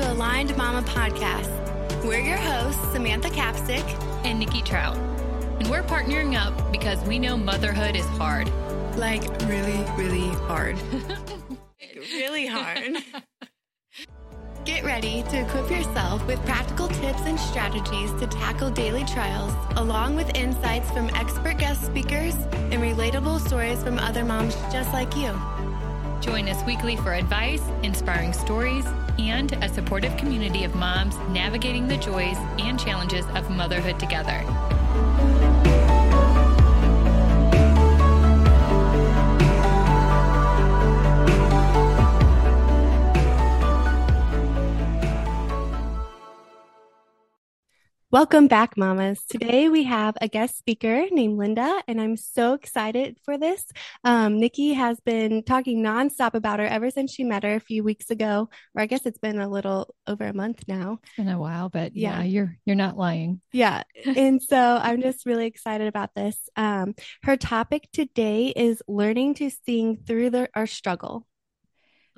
to Aligned Mama Podcast. We're your hosts, Samantha Capsick and Nikki Trout. And we're partnering up because we know motherhood is hard. Like, really, really hard. really hard. Get ready to equip yourself with practical tips and strategies to tackle daily trials, along with insights from expert guest speakers and relatable stories from other moms just like you. Join us weekly for advice, inspiring stories, and a supportive community of moms navigating the joys and challenges of motherhood together. Welcome back, mamas. Today we have a guest speaker named Linda, and I'm so excited for this. Um, Nikki has been talking nonstop about her ever since she met her a few weeks ago, or I guess it's been a little over a month now. It's been a while, but yeah, yeah you're you're not lying. Yeah, and so I'm just really excited about this. Um, her topic today is learning to sing through the, our struggle.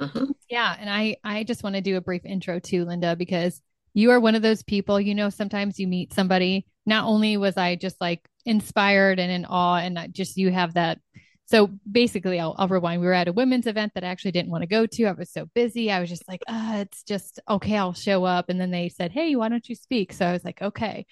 Mm-hmm. Yeah, and I I just want to do a brief intro to Linda because you are one of those people, you know, sometimes you meet somebody. Not only was I just like inspired and in awe, and just you have that. So basically, I'll, I'll rewind. We were at a women's event that I actually didn't want to go to. I was so busy. I was just like, uh, it's just okay, I'll show up. And then they said, Hey, why don't you speak? So I was like, okay.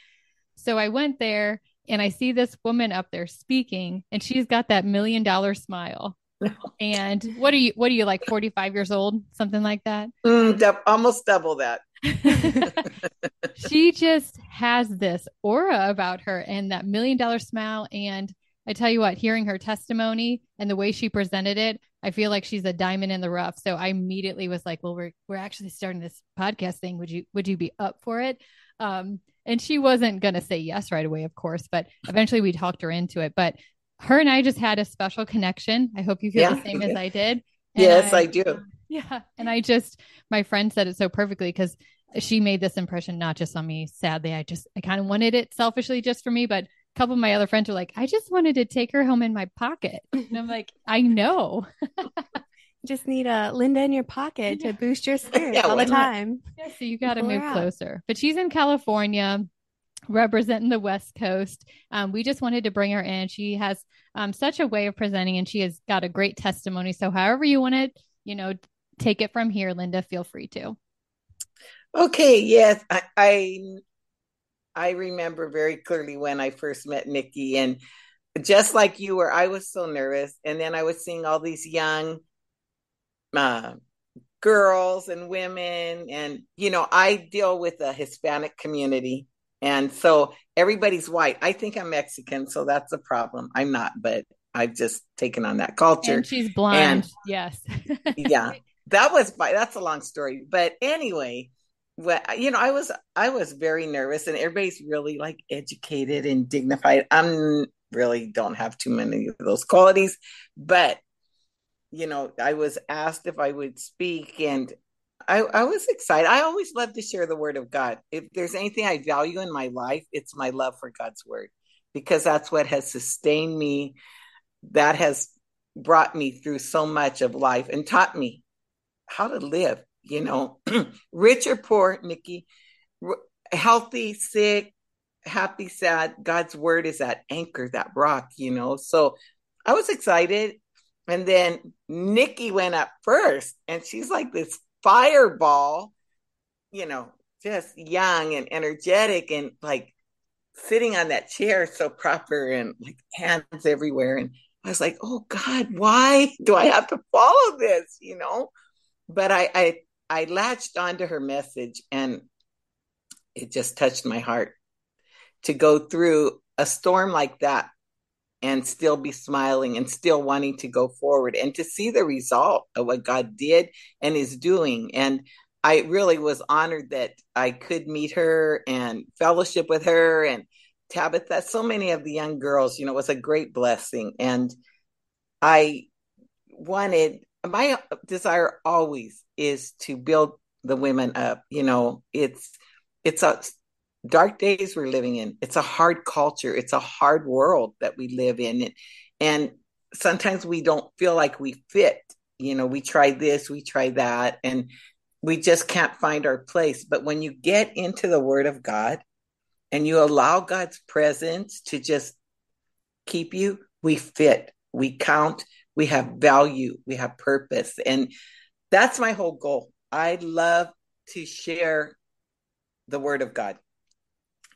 So I went there and I see this woman up there speaking, and she's got that million dollar smile. and what are you what are you like 45 years old something like that mm, almost double that she just has this aura about her and that million dollar smile. And I tell you what, hearing her testimony and the way she presented it, I feel like she's a diamond in the rough. So I immediately was like, well, we're, we're actually starting this podcast thing. Would you, would you be up for it? Um, and she wasn't going to say yes right away, of course, but eventually we talked her into it. But her and I just had a special connection. I hope you feel yeah. the same as I did. And yes, I, I do. Yeah. And I just, my friend said it so perfectly because she made this impression not just on me. Sadly, I just, I kind of wanted it selfishly just for me, but a couple of my other friends were like, I just wanted to take her home in my pocket. And I'm like, I know. just need a Linda in your pocket yeah. to boost your spirit yeah, all the time. Yeah, so you got to move closer. But she's in California representing the West Coast. Um, we just wanted to bring her in. She has um, such a way of presenting and she has got a great testimony. So, however you want to, you know, take it from here, Linda, feel free to. Okay, yes, I, I, I remember very clearly when I first met Nikki, and just like you were, I was so nervous, and then I was seeing all these young uh, girls and women, and you know, I deal with a Hispanic community, and so everybody's white. I think I'm Mexican, so that's a problem. I'm not, but I've just taken on that culture. And she's blind. And, yes. yeah. That was that's a long story. But anyway, you know, I was I was very nervous and everybody's really like educated and dignified. I'm really don't have too many of those qualities, but you know, I was asked if I would speak and I, I was excited. I always love to share the word of God. If there's anything I value in my life, it's my love for God's word because that's what has sustained me. That has brought me through so much of life and taught me how to live, you know, rich or poor, Nikki, healthy, sick, happy, sad. God's word is that anchor, that rock, you know. So I was excited. And then Nikki went up first, and she's like this fireball, you know, just young and energetic and like sitting on that chair so proper and like hands everywhere. And I was like, oh God, why do I have to follow this? You know? But I I I latched onto her message and it just touched my heart to go through a storm like that and still be smiling and still wanting to go forward and to see the result of what God did and is doing. And I really was honored that I could meet her and fellowship with her and Tabitha. So many of the young girls, you know, was a great blessing. And I wanted my desire always is to build the women up. You know, it's it's a dark days we're living in. It's a hard culture. It's a hard world that we live in. And, and sometimes we don't feel like we fit. You know, we try this, we try that. And we just can't find our place. But when you get into the Word of God and you allow God's presence to just keep you, we fit, we count, we have value, we have purpose. And that's my whole goal. I love to share the Word of God.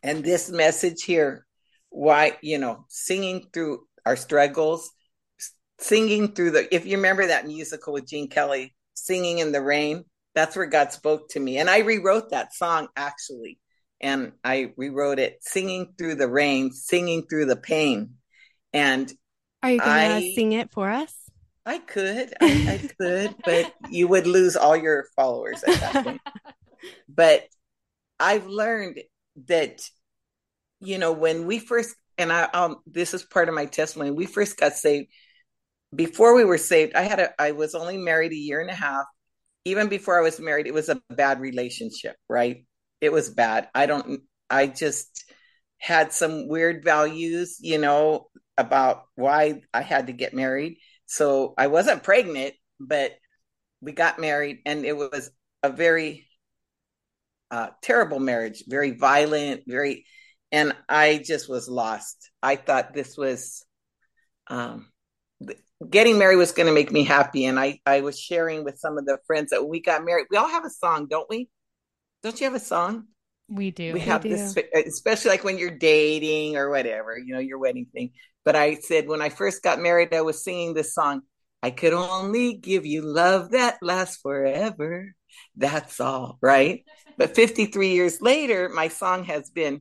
And this message here, why, you know, singing through our struggles, singing through the, if you remember that musical with Gene Kelly, Singing in the Rain, that's where God spoke to me. And I rewrote that song actually. And I rewrote it singing through the rain, singing through the pain. And are you going to sing it for us? I could, I, I could, but you would lose all your followers at that point. but I've learned that, you know, when we first, and I, um, this is part of my testimony, we first got saved. Before we were saved, I had a, I was only married a year and a half even before I was married, it was a bad relationship, right? It was bad. I don't, I just had some weird values, you know, about why I had to get married. So I wasn't pregnant, but we got married and it was a very uh, terrible marriage, very violent, very, and I just was lost. I thought this was, um, getting married was going to make me happy. And I, I was sharing with some of the friends that we got married, we all have a song, don't we? Don't you have a song? We do. We have we this, especially like when you're dating or whatever, you know, your wedding thing. But I said, when I first got married, I was singing this song. I could only give you love that lasts forever. That's all, right? But 53 years later, my song has been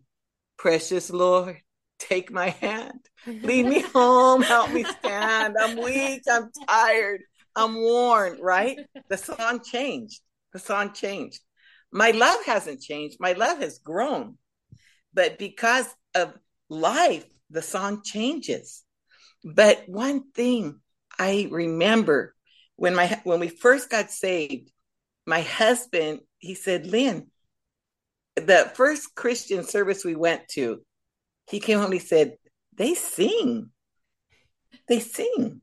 Precious Lord, take my hand, lead me home, help me stand. I'm weak, I'm tired, I'm worn, right? The song changed. The song changed. My love hasn't changed, my love has grown. But because of life, the song changes. But one thing I remember when my when we first got saved, my husband, he said, Lynn, the first Christian service we went to, he came home and he said, They sing. They sing.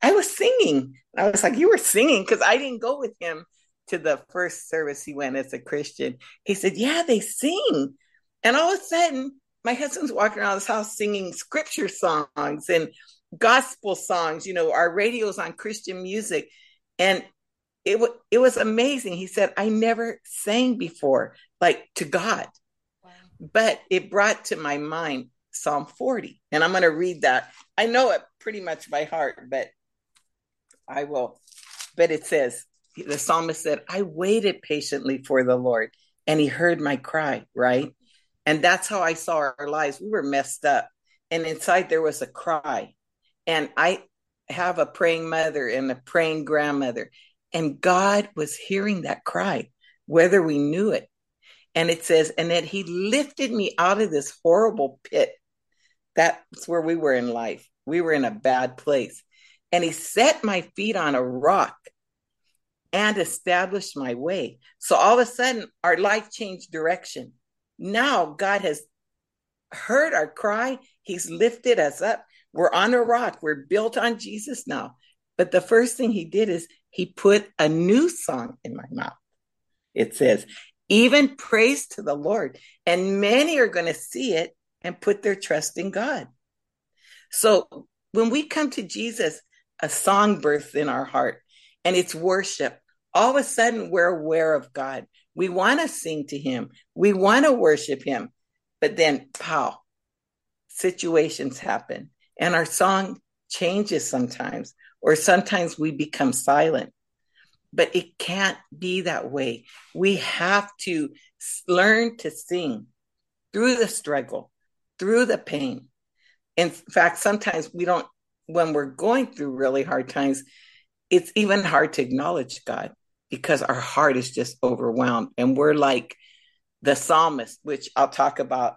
I was singing. I was like, You were singing because I didn't go with him to the first service he went as a Christian. He said, Yeah, they sing. And all of a sudden, my husband's walking around this house singing scripture songs and gospel songs. You know, our radio's on Christian music. And it, w- it was amazing. He said, I never sang before, like to God but it brought to my mind Psalm 40. And I'm going to read that. I know it pretty much by heart, but I will. But it says, the psalmist said, I waited patiently for the Lord and he heard my cry, right? And that's how I saw our lives. We were messed up. And inside there was a cry. And I have a praying mother and a praying grandmother. And God was hearing that cry, whether we knew it. And it says, and that he lifted me out of this horrible pit. That's where we were in life. We were in a bad place. And he set my feet on a rock and established my way. So all of a sudden, our life changed direction. Now God has heard our cry. He's lifted us up. We're on a rock. We're built on Jesus now. But the first thing he did is he put a new song in my mouth. It says, even praise to the Lord. And many are going to see it and put their trust in God. So when we come to Jesus, a song births in our heart and it's worship. All of a sudden, we're aware of God. We want to sing to Him, we want to worship Him. But then, pow, situations happen and our song changes sometimes, or sometimes we become silent but it can't be that way. We have to learn to sing through the struggle, through the pain. In fact, sometimes we don't, when we're going through really hard times, it's even hard to acknowledge God because our heart is just overwhelmed. And we're like the psalmist, which I'll talk about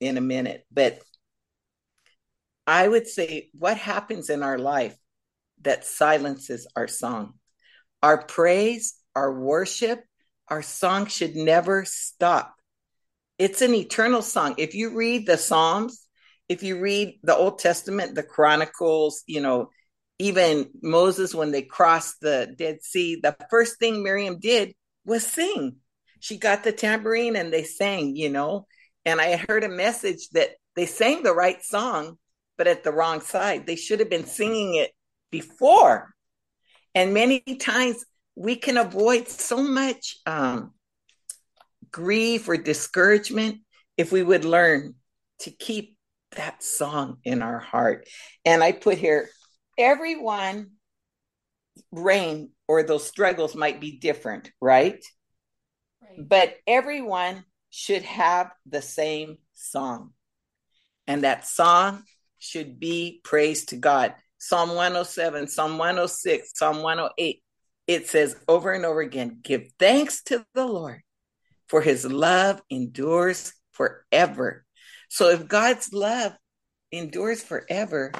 in a minute. But I would say what happens in our life that silences our song our praise, our worship, our song should never stop. It's an eternal song. If you read the Psalms, if you read the Old Testament, the Chronicles, you know, even Moses, when they crossed the Dead Sea, the first thing Miriam did was sing. She got the tambourine and they sang, you know. And I heard a message that they sang the right song, but at the wrong side. They should have been singing it before. And many times we can avoid so much um, grief or discouragement if we would learn to keep that song in our heart. And I put here, everyone reign or those struggles might be different, right? right? But everyone should have the same song. And that song should be praise to God. Psalm 107, Psalm 106, Psalm 108. It says over and over again, give thanks to the Lord for his love endures forever. So if God's love endures forever,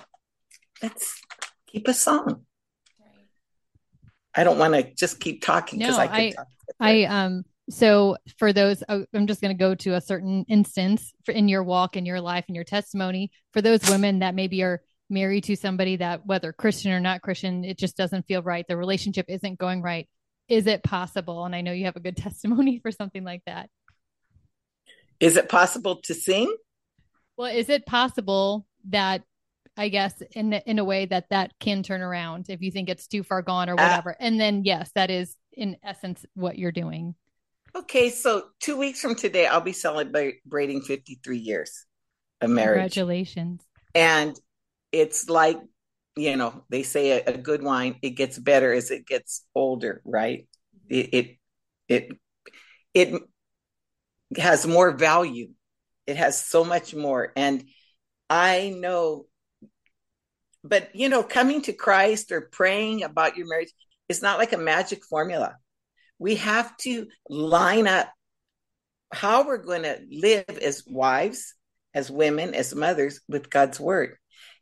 let's keep a song. I don't want to just keep talking because no, I I, talk. I um so for those oh, I'm just going to go to a certain instance for, in your walk in your life and your testimony for those women that maybe are married to somebody that whether Christian or not Christian it just doesn't feel right the relationship isn't going right is it possible and I know you have a good testimony for something like that is it possible to sing? Well, is it possible that I guess in in a way that that can turn around if you think it's too far gone or uh, whatever. Uh, and then yes, that is in essence what you're doing. Okay, so 2 weeks from today I'll be celebrating 53 years of marriage. Congratulations. And it's like, you know, they say a, a good wine it gets better as it gets older, right? It it it, it has more value. It has so much more. And I know, but you know, coming to Christ or praying about your marriage is not like a magic formula. We have to line up how we're going to live as wives, as women, as mothers with God's word.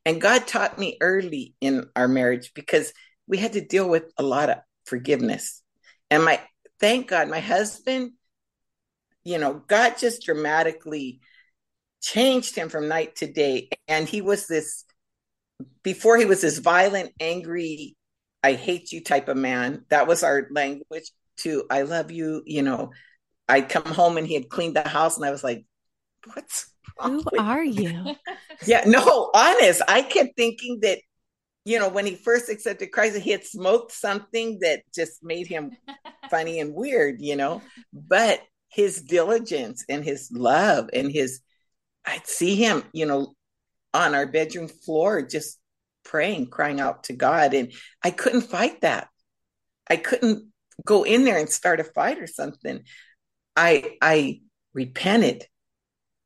And God taught me early in our marriage because we had to deal with a lot of forgiveness. And my thank God, my husband you know, God just dramatically changed him from night to day. And he was this, before he was this violent, angry, I hate you type of man. That was our language to I love you. You know, I'd come home and he had cleaned the house and I was like, what's who are you? yeah, no, honest. I kept thinking that, you know, when he first accepted Christ, he had smoked something that just made him funny and weird, you know. But his diligence and his love and his I'd see him, you know, on our bedroom floor just praying, crying out to God. And I couldn't fight that. I couldn't go in there and start a fight or something. I I repented.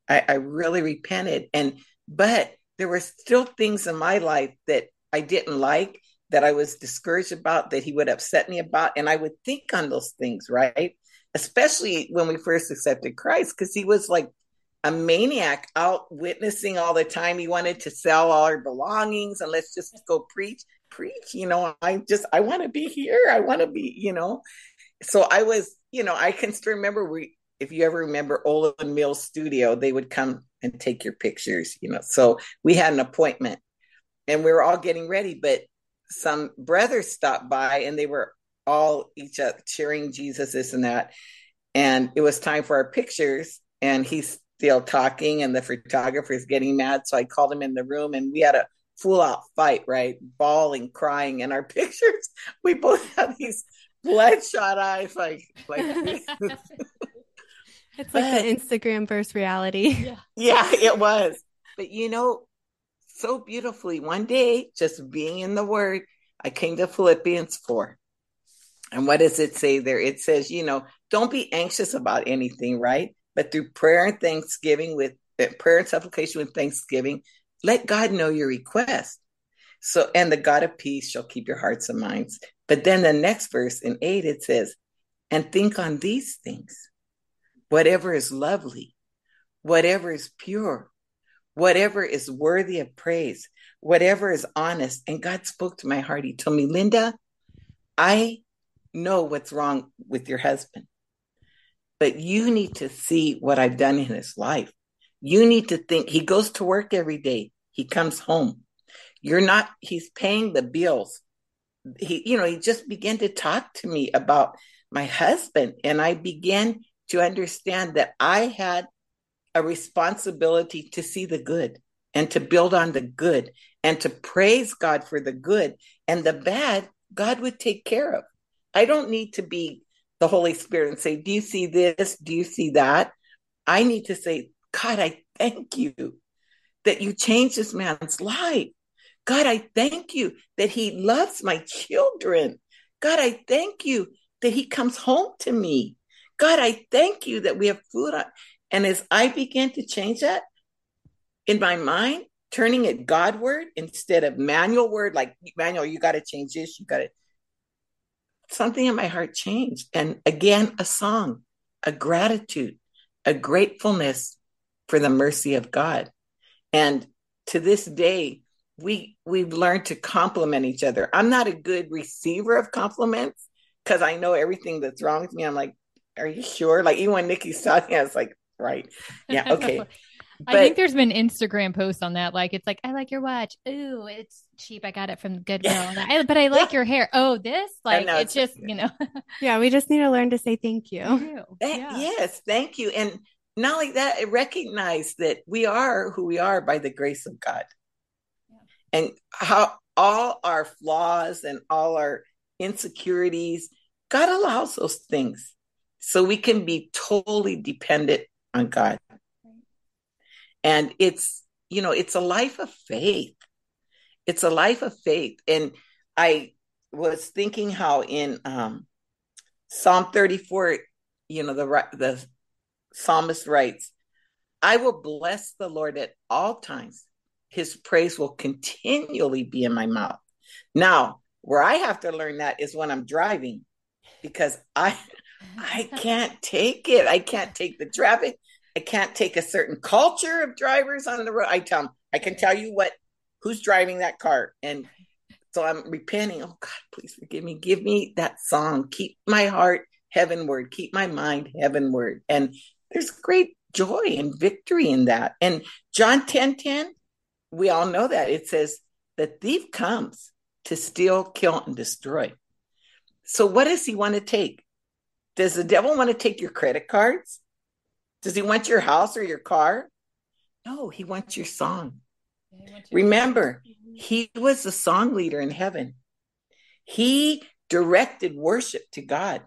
I, I really repented. And but there were still things in my life that I didn't like, that I was discouraged about, that he would upset me about. And I would think on those things, right? especially when we first accepted Christ, because he was like a maniac out witnessing all the time. He wanted to sell all our belongings and let's just go preach, preach. You know, I just, I want to be here. I want to be, you know. So I was, you know, I can still remember we, if you ever remember Olan Mills Studio, they would come and take your pictures, you know. So we had an appointment and we were all getting ready, but some brothers stopped by and they were all each other cheering Jesus, this and that. And it was time for our pictures, and he's still talking, and the photographer is getting mad. So I called him in the room, and we had a full out fight, right? Bawling, crying. in our pictures, we both had these bloodshot eyes, like, like It's like but, the Instagram versus reality. Yeah. yeah, it was. But you know, so beautifully, one day, just being in the word, I came to Philippians 4. And what does it say there? It says, you know, don't be anxious about anything, right? But through prayer and thanksgiving, with uh, prayer and supplication with thanksgiving, let God know your request. So, and the God of peace shall keep your hearts and minds. But then the next verse in eight, it says, and think on these things whatever is lovely, whatever is pure, whatever is worthy of praise, whatever is honest. And God spoke to my heart. He told me, Linda, I know what's wrong with your husband. But you need to see what I've done in his life. You need to think he goes to work every day. He comes home. You're not, he's paying the bills. He, you know, he just began to talk to me about my husband. And I began to understand that I had a responsibility to see the good and to build on the good and to praise God for the good and the bad, God would take care of. I don't need to be the Holy Spirit and say, Do you see this? Do you see that? I need to say, God, I thank you that you changed this man's life. God, I thank you that he loves my children. God, I thank you that he comes home to me. God, I thank you that we have food. And as I began to change that in my mind, turning it Godward instead of manual word, like manual, you got to change this, you got to. Something in my heart changed. And again, a song, a gratitude, a gratefulness for the mercy of God. And to this day, we we've learned to compliment each other. I'm not a good receiver of compliments because I know everything that's wrong with me. I'm like, are you sure? Like even when Nikki's talking, I was like, right. Yeah, okay. I think there's been Instagram posts on that. Like it's like, I like your watch. Ooh, it's cheap. I got it from Goodwill. I, but I like your hair. Oh, this? Like know, it's, it's just, you know. yeah, we just need to learn to say thank you. Eh, yeah. Yes, thank you. And not only that, I recognize that we are who we are by the grace of God. Yeah. And how all our flaws and all our insecurities, God allows those things so we can be totally dependent on God. And it's, you know, it's a life of faith. It's a life of faith. And I was thinking how in um, Psalm 34, you know, the the psalmist writes, I will bless the Lord at all times. His praise will continually be in my mouth. Now, where I have to learn that is when I'm driving because I I can't take it. I can't take the traffic. I can't take a certain culture of drivers on the road. I tell them, I can tell you what who's driving that car. And so I'm repenting. Oh God, please forgive me. Give me that song. Keep my heart heavenward. Keep my mind heavenward. And there's great joy and victory in that. And John 10 10, we all know that. It says, the thief comes to steal, kill, and destroy. So, what does he want to take? Does the devil want to take your credit cards? Does he want your house or your car? No, he wants your song. Remember, he was the song leader in heaven. He directed worship to God.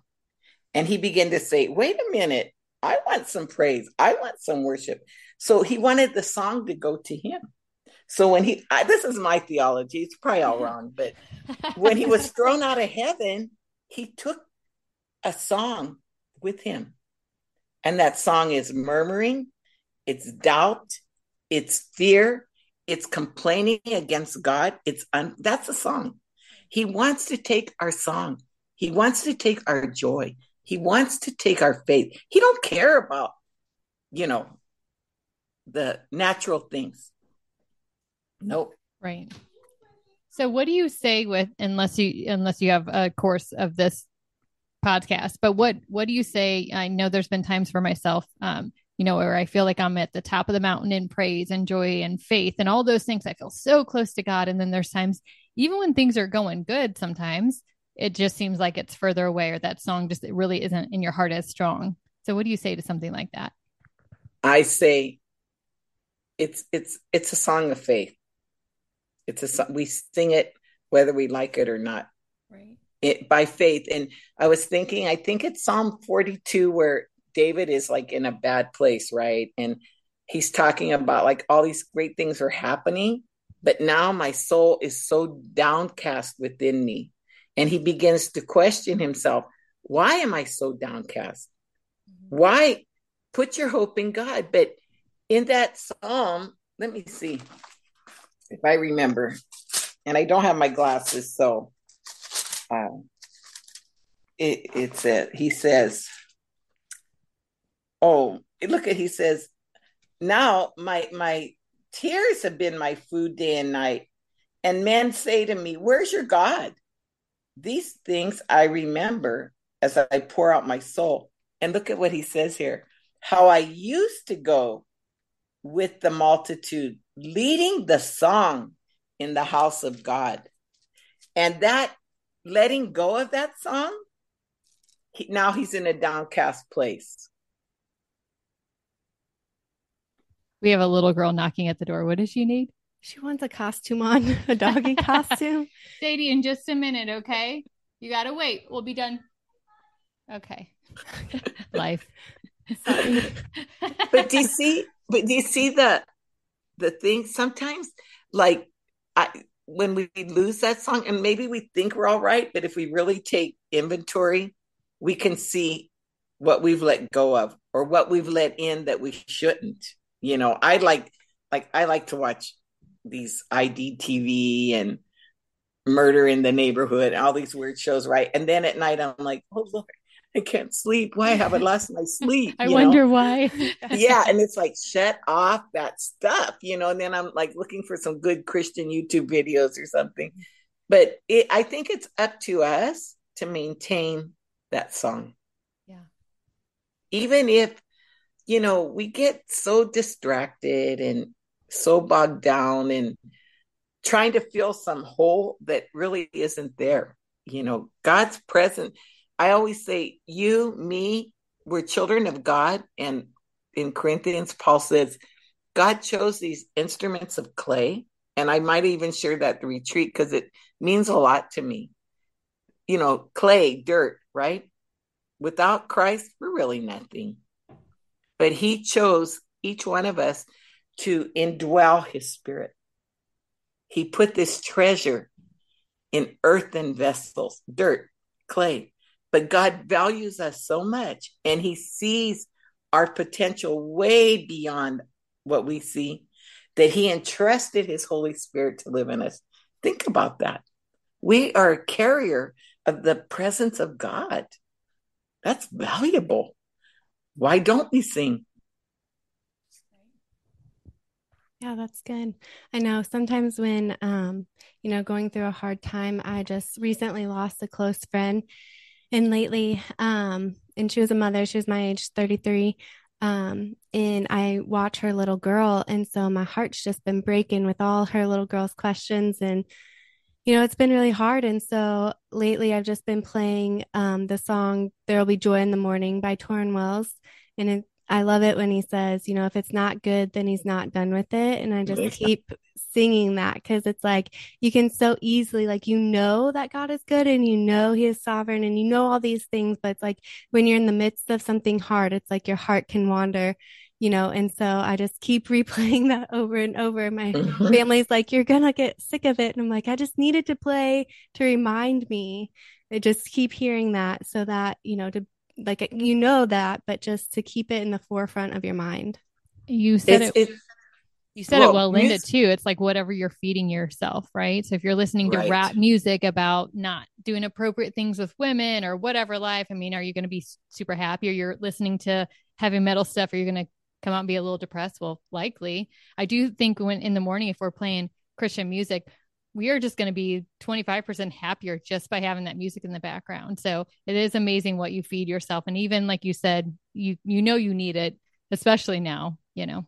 And he began to say, wait a minute, I want some praise. I want some worship. So he wanted the song to go to him. So when he, I, this is my theology, it's probably all wrong, but when he was thrown out of heaven, he took a song with him. And that song is murmuring, it's doubt, it's fear, it's complaining against God. It's un- that's a song. He wants to take our song. He wants to take our joy. He wants to take our faith. He don't care about, you know, the natural things. Nope. Right. So what do you say with unless you unless you have a course of this podcast, but what what do you say? I know there's been times for myself um, you know, where I feel like I'm at the top of the mountain in praise and joy and faith and all those things. I feel so close to God. And then there's times, even when things are going good, sometimes it just seems like it's further away or that song just it really isn't in your heart as strong. So what do you say to something like that? I say it's it's it's a song of faith. It's a we sing it whether we like it or not. Right. It by faith. And I was thinking, I think it's Psalm 42 where David is like in a bad place, right? And he's talking about like all these great things are happening, but now my soul is so downcast within me. And he begins to question himself why am I so downcast? Mm-hmm. Why put your hope in God? But in that psalm, let me see if I remember, and I don't have my glasses, so uh, it, it said, he says, Oh, look at he says, now my my tears have been my food day and night, and men say to me, Where's your God? These things I remember as I pour out my soul. And look at what he says here how I used to go with the multitude, leading the song in the house of God. And that letting go of that song, he, now he's in a downcast place. We have a little girl knocking at the door. What does she need? She wants a costume on, a doggy costume. Sadie, in just a minute, okay? You gotta wait. We'll be done. Okay. Life. but do you see but do you see the the thing sometimes like I when we lose that song and maybe we think we're all right, but if we really take inventory, we can see what we've let go of or what we've let in that we shouldn't. You know, I like like I like to watch these IDTV and murder in the neighborhood, all these weird shows, right? And then at night I'm like, oh Lord, I can't sleep. Why have I lost my sleep? I wonder know? why. yeah. And it's like, shut off that stuff, you know, and then I'm like looking for some good Christian YouTube videos or something. But it, I think it's up to us to maintain that song. Yeah. Even if, you know, we get so distracted and so bogged down and trying to feel some hole that really isn't there. You know, God's present. I always say, you, me, we're children of God. And in Corinthians, Paul says, God chose these instruments of clay. And I might even share that the retreat because it means a lot to me. You know, clay, dirt, right? Without Christ, we're really nothing. But he chose each one of us to indwell his spirit. He put this treasure in earthen vessels, dirt, clay. But God values us so much and he sees our potential way beyond what we see that he entrusted his Holy Spirit to live in us. Think about that. We are a carrier of the presence of God. That's valuable. Why don't we sing? Yeah, that's good. I know sometimes when um, you know, going through a hard time, I just recently lost a close friend and lately um and she was a mother, she was my age, 33. Um, and I watch her little girl and so my heart's just been breaking with all her little girl's questions and you know, it's been really hard. And so lately I've just been playing um the song There'll Be Joy in the Morning by Tauren Wells. And it I love it when he says, you know, if it's not good, then he's not done with it. And I just keep singing that because it's like you can so easily, like, you know that God is good and you know he is sovereign and you know all these things. But it's like when you're in the midst of something hard, it's like your heart can wander, you know. And so I just keep replaying that over and over. My mm-hmm. family's like, you're going to get sick of it. And I'm like, I just needed to play to remind me. I just keep hearing that so that, you know, to like you know that, but just to keep it in the forefront of your mind. You said it's, it. It's, you said well, it well, Linda, music, too. It's like whatever you're feeding yourself, right? So if you're listening to right. rap music about not doing appropriate things with women or whatever life, I mean, are you going to be super happy or you're listening to heavy metal stuff Are you're going to come out and be a little depressed? Well, likely. I do think when in the morning, if we're playing Christian music, we are just going to be 25% happier just by having that music in the background. So it is amazing what you feed yourself. And even like you said, you, you know, you need it, especially now, you know?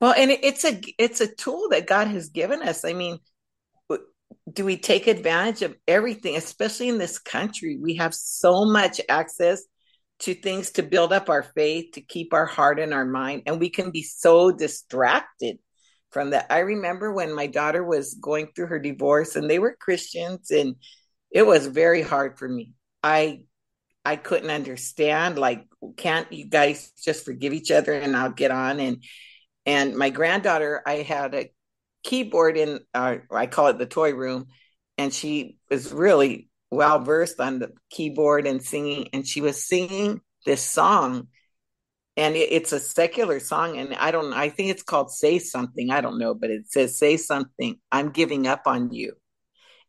Well, and it's a, it's a tool that God has given us. I mean, do we take advantage of everything, especially in this country? We have so much access to things to build up our faith, to keep our heart and our mind, and we can be so distracted from that. I remember when my daughter was going through her divorce and they were Christians and it was very hard for me. I I couldn't understand like can't you guys just forgive each other and I'll get on and and my granddaughter I had a keyboard in uh, I call it the toy room and she was really well versed on the keyboard and singing and she was singing this song and it, it's a secular song and i don't i think it's called say something i don't know but it says say something i'm giving up on you.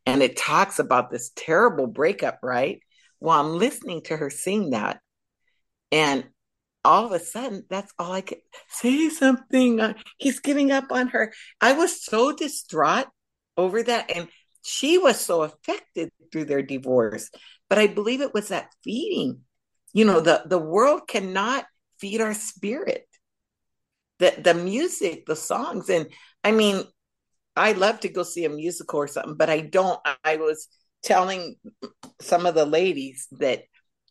And it talks about this terrible breakup right? Well i'm listening to her sing that and all of a sudden that's all i could say something uh, he's giving up on her. I was so distraught over that and she was so affected through their divorce but i believe it was that feeding. You know the the world cannot feed our spirit. The the music, the songs, and I mean, I love to go see a musical or something, but I don't. I was telling some of the ladies that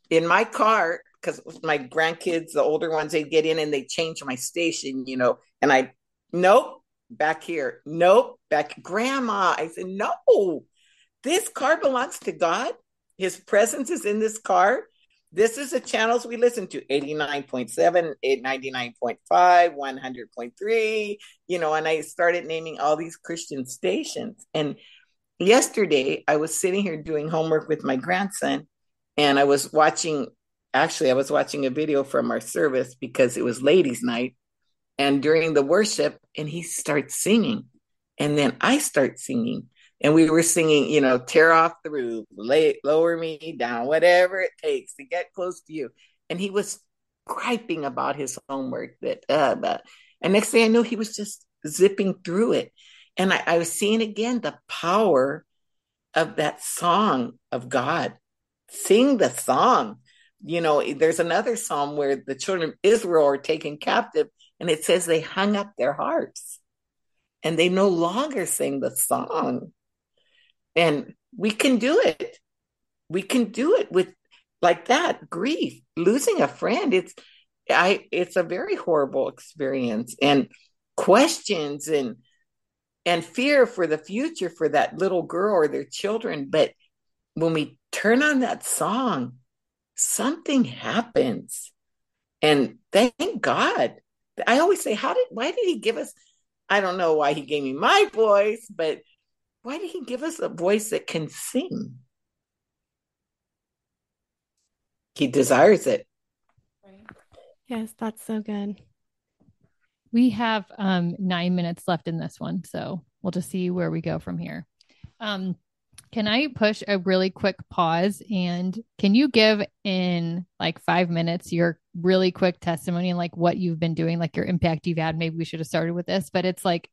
in my car, because my grandkids, the older ones, they'd get in and they change my station, you know, and I, nope, back here. Nope, back, grandma. I said, no, this car belongs to God. His presence is in this car. This is the channels we listen to 89.7, 99.5, 100.3, you know, and I started naming all these Christian stations. And yesterday I was sitting here doing homework with my grandson and I was watching, actually, I was watching a video from our service because it was ladies' night. And during the worship, and he starts singing. And then I start singing and we were singing, you know, tear off the roof, lay, lower me down, whatever it takes to get close to you. And he was griping about his homework that, uh, but, and next thing I knew, he was just zipping through it. And I, I was seeing again the power of that song of God. Sing the song. You know, there's another psalm where the children of Israel are taken captive, and it says they hung up their harps and they no longer sing the song and we can do it. We can do it with like that grief, losing a friend. It's I it's a very horrible experience and questions and and fear for the future for that little girl or their children. But when we turn on that song, something happens. And thank God. I always say, how did why did he give us? I don't know why he gave me my voice, but why did he give us a voice that can sing? He desires it. Yes, that's so good. We have um, nine minutes left in this one, so we'll just see where we go from here. Um, can I push a really quick pause and can you give in like five minutes your really quick testimony and like what you've been doing, like your impact you've had? Maybe we should have started with this, but it's like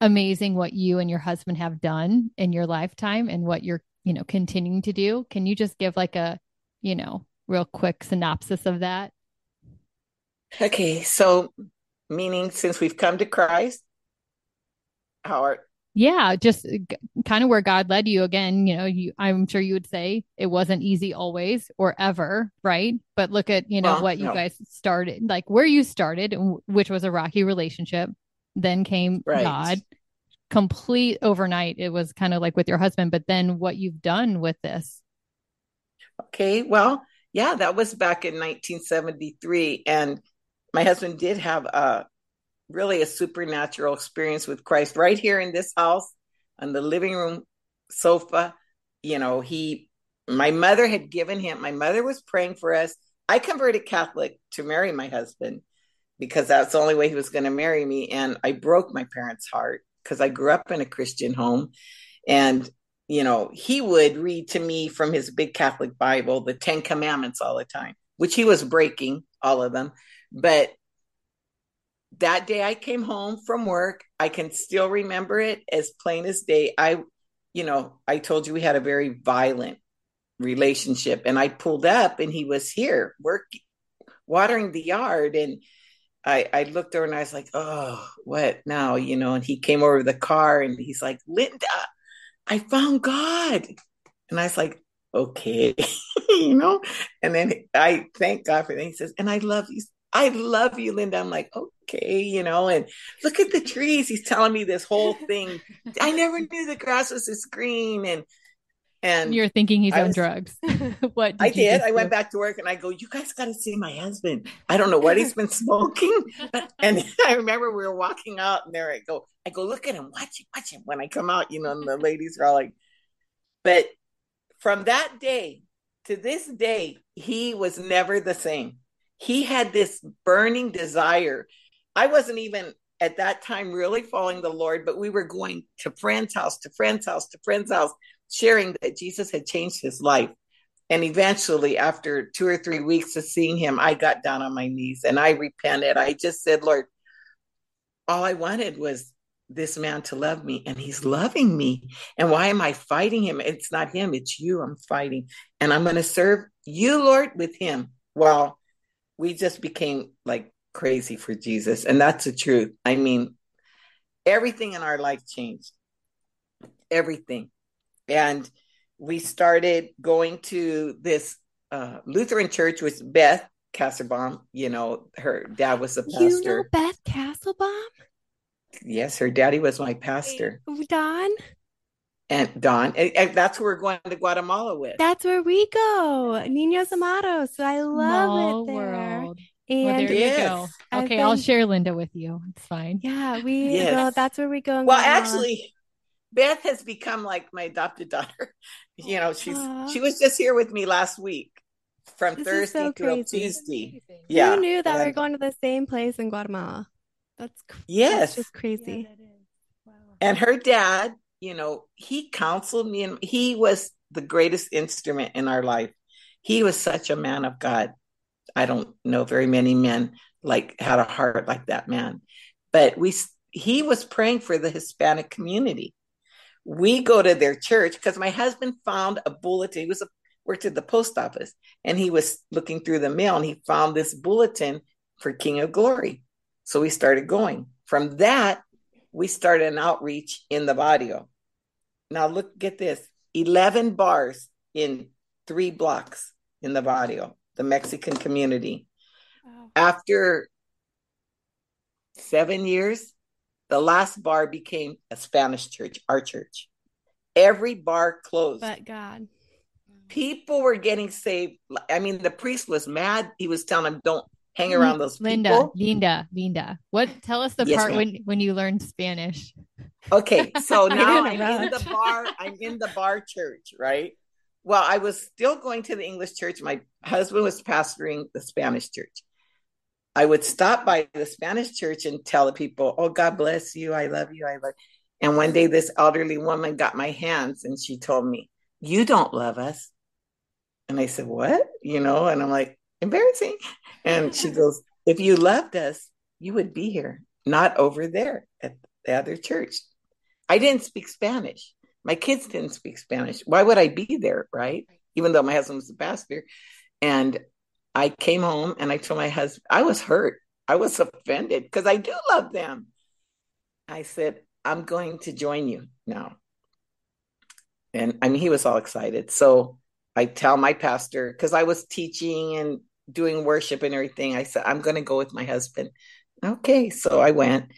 amazing what you and your husband have done in your lifetime and what you're, you know, continuing to do. Can you just give like a, you know, real quick synopsis of that? Okay. So, meaning since we've come to Christ, how yeah, just uh, g- kind of where God led you again, you know, you I'm sure you would say it wasn't easy always or ever, right? But look at, you know, well, what you no. guys started, like where you started, which was a rocky relationship then came right. God. Complete overnight. It was kind of like with your husband, but then what you've done with this. Okay. Well, yeah, that was back in 1973. And my husband did have a really a supernatural experience with Christ right here in this house on the living room sofa. You know, he, my mother had given him, my mother was praying for us. I converted Catholic to marry my husband because that's the only way he was going to marry me. And I broke my parents' heart because I grew up in a Christian home. And, you know, he would read to me from his big Catholic Bible the Ten Commandments all the time, which he was breaking all of them. But that day I came home from work, I can still remember it as plain as day. I, you know, I told you we had a very violent relationship and I pulled up and he was here working, watering the yard. And, I, I looked over and I was like, oh, what now? You know, and he came over the car and he's like, Linda, I found God. And I was like, okay, you know, and then I thank God for that. He says, and I love you. I love you, Linda. I'm like, okay, you know, and look at the trees. He's telling me this whole thing. I never knew the grass was this green. And and you're thinking he's on drugs. what did I did. I do? went back to work and I go, You guys got to see my husband. I don't know what he's been smoking. and I remember we were walking out and there I go, I go, Look at him, watch him, watch him. When I come out, you know, and the ladies are all like, But from that day to this day, he was never the same. He had this burning desire. I wasn't even at that time really following the Lord, but we were going to friend's house, to friend's house, to friend's house sharing that Jesus had changed his life. And eventually, after two or three weeks of seeing him, I got down on my knees and I repented. I just said, Lord, all I wanted was this man to love me, and he's loving me. And why am I fighting him? It's not him, it's you I'm fighting. And I'm going to serve you, Lord, with him. Well, we just became like crazy for Jesus. And that's the truth. I mean, everything in our life changed. Everything and we started going to this uh, Lutheran church with Beth Kasserbaum. You know, her dad was a pastor. You know Beth Castlebaum? Yes, her daddy was my pastor. Don? And Don, and, and that's where we're going to Guatemala with. That's where we go. Niños Amados. So I love Small it there. world. And well, there you Yes. go. I've Okay, I'll been- share Linda with you. It's fine. yeah, we Yes. go. That's where we go. Well, Guatemala. actually, Beth has become like my adopted daughter. You know, she's Aw. she was just here with me last week from This Thursday so to. Tuesday. Yeah. Who knew that we and- we're going to the same place in Guatemala? That's cr- Yes. That's just crazy. And her dad, you know, he counseled me and he was the greatest instrument in our life. He was such a man of God. I don't know very many men like had a heart like that man. But we he was praying for the Hispanic community. We go to their church because my husband found a bulletin. He was a, worked at the post office and he was looking through the mail and he found this bulletin for King of Glory. So we started going. From that, we started an outreach in the barrio. Now look, get this: eleven bars in three blocks in the barrio, the Mexican community. After seven years, the last bar became a Spanish church, our church. Every bar closed. But God. People were getting saved. I mean, the priest was mad. He was telling them, "Don't hang mm-hmm. around those Linda, people." Linda, Linda. What tell us the Yes, part ma'am. when when you learned Spanish. Okay, so now I'm in the bar. I'm in the bar church, right? Well, I was still going to the English church. My husband was pastoring the Spanish church. I would stop by the Spanish church and tell the people, "Oh, God bless you. I love you. I love." And one day, this elderly woman got my hands and she told me, "You don't love us." And I said, "What?" You know, and I'm like, embarrassing. And she goes, "If you loved us, you would be here, not over there at the other church." I didn't speak Spanish. My kids didn't speak Spanish. Why would I be there, right? Even though my husband was a pastor. And I came home and I told my husband, I was hurt. I was offended because I do love them. I said, I'm going to join you now. And I mean, he was all excited. So I tell my pastor, because I was teaching and doing worship and everything, I said, I'm going to go with my husband. Okay. So I went.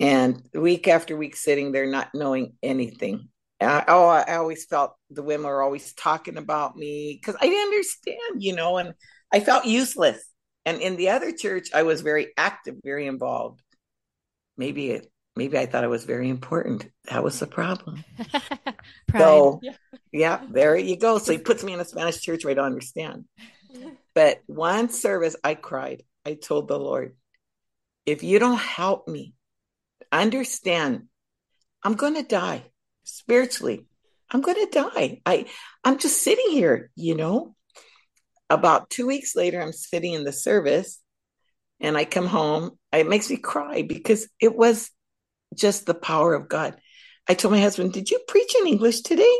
And week after week, sitting there not knowing anything. I, oh, I always felt the women were always talking about me because I didn't understand, you know, and I felt useless. And in the other church, I was very active, very involved. Maybe it, maybe I thought I was very important. That was the problem. Pride. So, Yeah. yeah, there you go. So he puts me in a Spanish church where I don't understand. But one service, I cried. I told the Lord, if you don't help me understand, I'm going to die spiritually. I'm going to die. I, I'm just sitting here, you know. About two weeks later, I'm sitting in the service and I come home. It makes me cry because it was just the power of God. I told my husband, Did you preach in English today?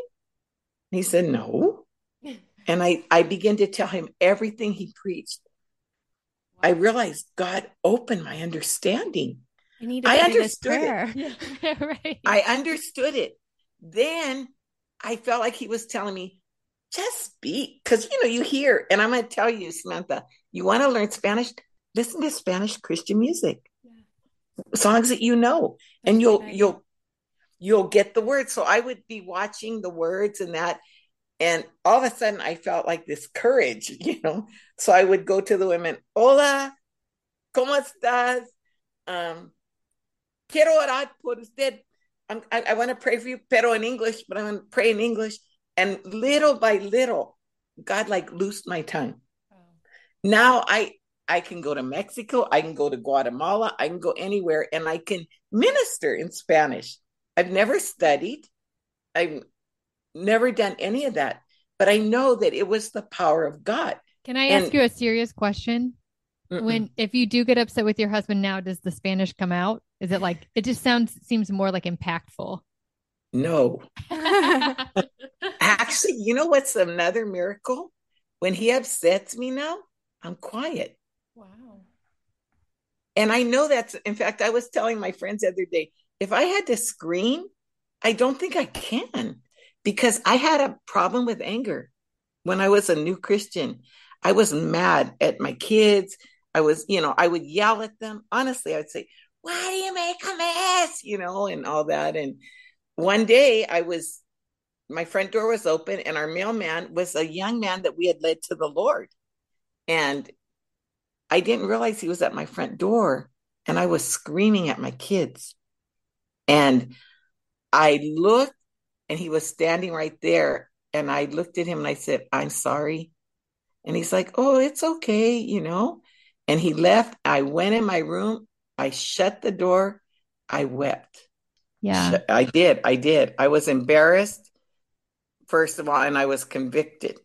And he said, No. And I, I began to tell him everything he preached. I realized God opened my understanding. I I understood it. right. I understood it. Then I felt like he was telling me, just speak. Because, you know, you hear, and I'm going to tell you, Samantha, you want to learn Spanish? Listen to Spanish Christian music, songs that you know, and That's a you'll, you'll, you'll get the words. So I would be watching the words and that. And all of a sudden, I felt like this courage, you know. So I would go to the women, Hola, ¿cómo estás? Um, quiero orar por usted. I'm, I, I want to pray for you, pero in English, but I'm going to pray in English. And little by little, God like loosed my tongue. Oh. Now I I can go to Mexico, I can go to Guatemala, I can go anywhere, and I can minister in Spanish. I've never studied, I've never done any of that, but I know that it was the power of God. Can I ask you a serious question? Mm-mm. When if you do get upset with your husband now, does the Spanish come out? Is it like it just sounds seems more like impactful? no, actually, you know what's another miracle? When he upsets me now, I'm quiet. Wow. And I know that's, in fact, I was telling my friends the other day, if I had to scream, I don't think I can because I had a problem with anger. when I was a new Christian. I was mad at my kids. I was, you know, I would yell at them. Honestly, I would say, Why do you make a mess? You know, and all that. And one day I was, my front door was open, and our mailman was a young man that we had led to the Lord. And I didn't realize he was at my front door, and I was screaming at my kids. And I looked, and he was standing right there. And I looked at him and I said, I'm sorry. And he's like, Oh, it's okay, you know. And he left. I went in my room. I shut the door. I wept. Yeah. I did. I did. I was embarrassed, first of all, and I was convicted.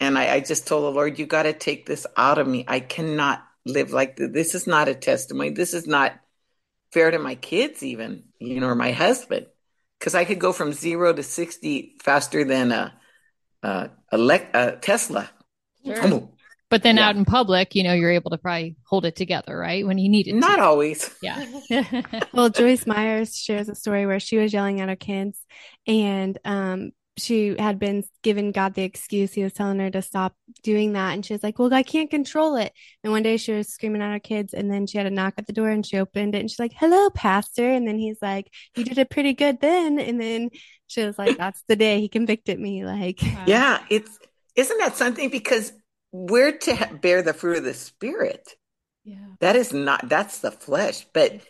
And I, I just told the Lord, you got to take this out of me. I cannot live like this. This is not a testimony. This is not fair to my kids, even, you know, or my husband. Because I could go from zero to 60 faster than a, a, a, a Tesla. Sure. But then yeah. out in public, you know, you're able to probably hold it together, right? When you need it. Not to. always. Yeah. well, Joyce Myers shares a story where she was yelling at her kids and um, she had been given God the excuse. He was telling her to stop doing that. And she was like, Well, I can't control it. And one day she was screaming at her kids, and then she had a knock at the door and she opened it and she's like, Hello, Pastor. And then he's like, You did it pretty good then. And then she was like, That's the day he convicted me. Like, yeah, it's isn't that something? Because we're to bear the fruit of the spirit. Yeah. That is not that's the flesh, but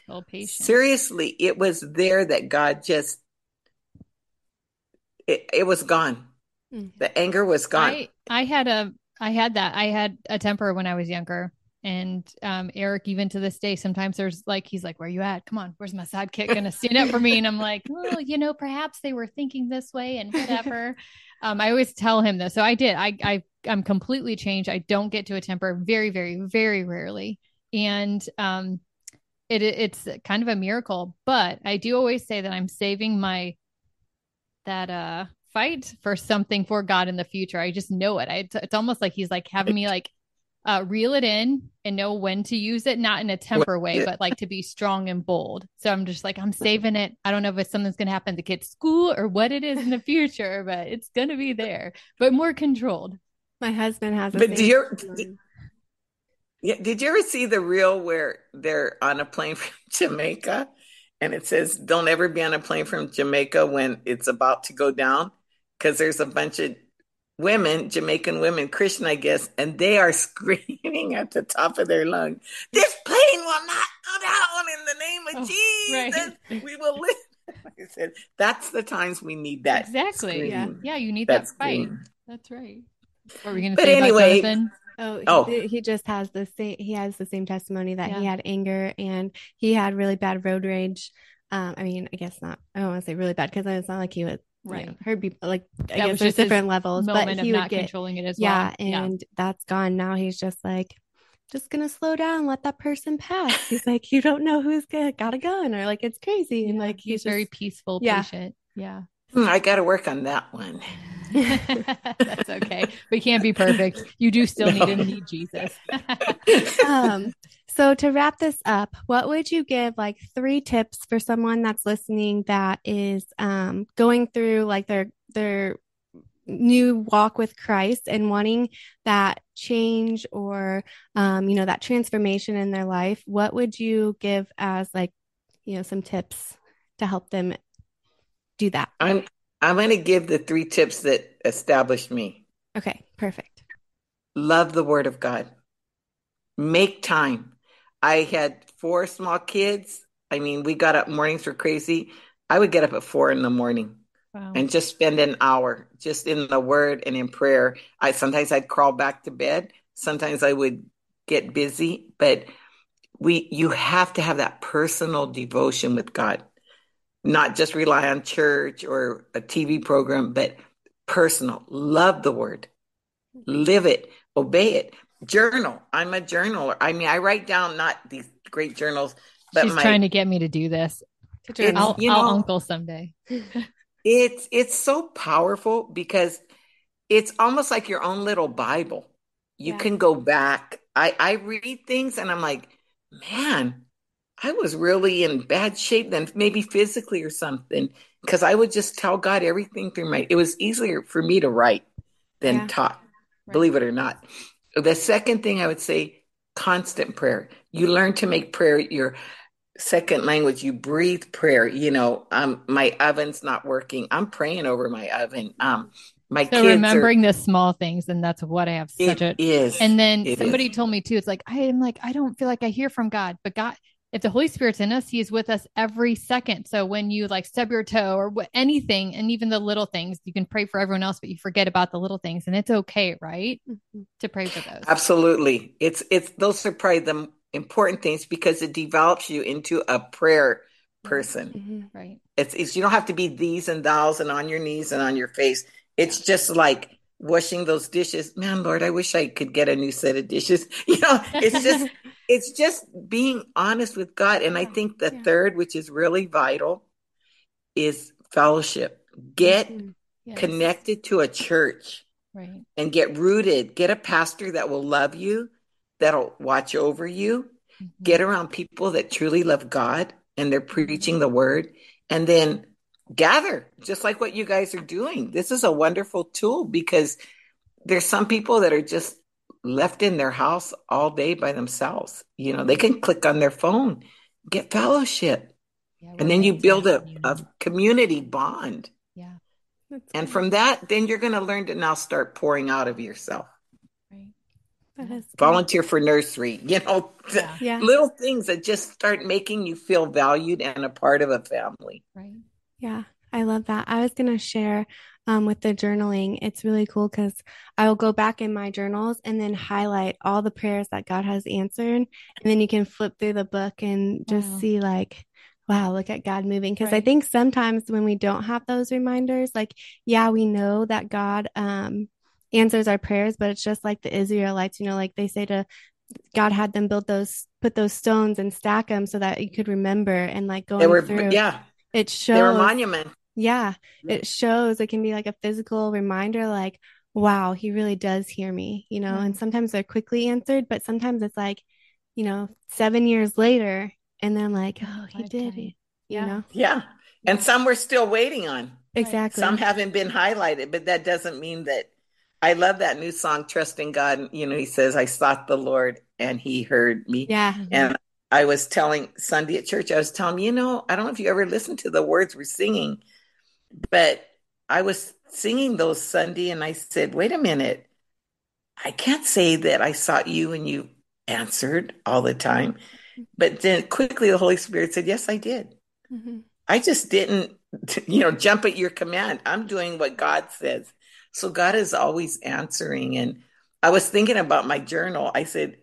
seriously, it was there that God just it, it was gone. Mm. The anger was gone. I, I had a I had that. I had a temper when I was younger. And um, Eric, even to this day, sometimes there's like, he's like, Where are you at? Come on, where's my sidekick gonna stand up for me? And I'm like, Well, you know, perhaps they were thinking this way and whatever. um, I always tell him this. So I did. I, I I'm completely changed. I don't get to a temper very, very, very rarely. And um it it's kind of a miracle. But I do always say that I'm saving my that uh fight for something for God in the future. I just know it. I, it's, it's almost like he's like having me like uh, reel it in and know when to use it, not in a temper way, but like to be strong and bold. So I'm just like, I'm saving it. I don't know if something's going to happen to kids' school or what it is in the future, but it's going to be there, but more controlled. My husband has. but do you? Did, yeah, did you ever see the reel where they're on a plane from Jamaica, and it says, "Don't ever be on a plane from Jamaica when it's about to go down," because there's a bunch of women, Jamaican women, Christian, I guess, and they are screaming at the top of their lungs, "This plane will not go down in the name of oh, Jesus. Right. We will live." I said, "That's the times we need that." Exactly. Scream. Yeah. Yeah. You need that, that fight. That's right. What were we going to say anyway, about Jonathan? Oh, oh. He, he, just has the same. He has the same testimony that yeah. he had anger and he had really bad road rage. Um, I mean, I guess not. I don't want to say really bad because it's not like he was right. You know, heard people like I guess there's different levels, but he would get controlling it as yeah, well. and that's gone. Now he's just like, just gonna slow down, let that person pass. He's like, you don't know who's gonna got a gun, or like it's crazy, yeah, and like he's, he's just, very peaceful, yeah. patient. Yeah, hmm, I got to work on that one. That's okay. We can't be perfect. You do still no. need to need Jesus. um, so to wrap this up, what would you give like three tips for someone that's listening that is um, going through like their their new walk with Christ and wanting that change or um, you know that transformation in their life? What would you give as like you know some tips to help them do that? I'm I'm going to give the three tips that established me. Okay, perfect. Love the Word of God. Make time I had four small kids. I mean, we got up mornings were crazy. I would get up at four in the morning wow. and just spend an hour just in the word and in prayer. I sometimes I'd crawl back to bed. Sometimes I would get busy, but we you have to have that personal devotion with God. Not just rely on church or a TV program, but personal. Love the word. Live it. Obey it journal. I'm a journaler. I mean, I write down not these great journals, but she's my, trying to get me to do this. I'll, you know, I'll uncle someday. it's it's so powerful because it's almost like your own little Bible. You yeah. can go back. I I read things and I'm like, man, I was really in bad shape then, maybe physically or something, because I would just tell God everything through my. It was easier for me to write than Yeah. talk. Right. Believe it or not. The second thing I would say, constant prayer. You learn to make prayer your second language. You breathe prayer. You know, um, my oven's not working. I'm praying over my oven. Um, my So remembering the small things, and that's what I have are. such It a is. And then somebody is. told me too, it's like, I am like, I don't feel like I hear from God, but God, if the Holy Spirit's in us, He is with us every second. So when you like stub your toe or what, anything, and even the little things, you can pray for everyone else, but you forget about the little things. And it's okay, right? Mhm. To pray for those. Absolutely. It's it's those are probably the important things because it develops you into a prayer person. Mhm. Right. It's, it's you don't have to be these and thous and on your knees and on your face. It's just like washing those dishes. Man, Lord, I wish I could get a new set of dishes. You know, it's just it's just being honest with God. And I think the yeah. third, which is really vital, is fellowship. Get. Yes. connected to a church Right. and get rooted. Get a pastor that will love you, that'll watch over you. Mhm. Get around people that truly love God and they're preaching the word. And then gather, just like what you guys are doing. This is a wonderful tool because there's some people that are just left in their house all day by themselves. You know, they can click on their phone, get fellowship, Yeah, and then you build a, community. a community bond. Yeah. That's And good. from that, then you're going to learn to now start pouring out of yourself. Right. That is good. Volunteer for nursery, you know, Yeah. Yeah. little things that just start making you feel valued and a part of a family. Right. Yeah, I love that. I was going to share um, with the journaling. It's really cool because I will go back in my journals and then highlight all the prayers that God has answered. And then you can flip through the book and just Wow. see, like, wow, look at God moving. Because I think sometimes when we don't have those reminders, like, yeah, we know that God um, answers our prayers, but it's just like the Israelites, you know, like they say to God had them build those, put those stones and stack them so that you could remember and like going were, through. yeah, It shows. they were shows monument. Yeah, Yeah. it shows it can be like a physical reminder, like, wow, he really does hear me, you know, and sometimes they're quickly answered, but sometimes it's like, you know, seven years later, and then like, oh, he did Lifetime. it, you Yeah. know, Yeah. And some we're still waiting on. exactly. Some haven't been highlighted, but that doesn't mean that. I love that new song, Trusting God. You know, he says, I sought the Lord and he heard me. Yeah, Mhm. And I was telling Sunday at church, I was telling him, you know, I don't know if you ever listened to the words we're singing, but I was singing those Sunday and I said, wait a minute. I can't say that I sought you and you answered all the time. But then quickly the Holy Spirit said, yes, I did. Mhm. I just didn't, you know, jump at your command. I'm doing what God says. So God is always answering. And I was thinking about my journal. I said,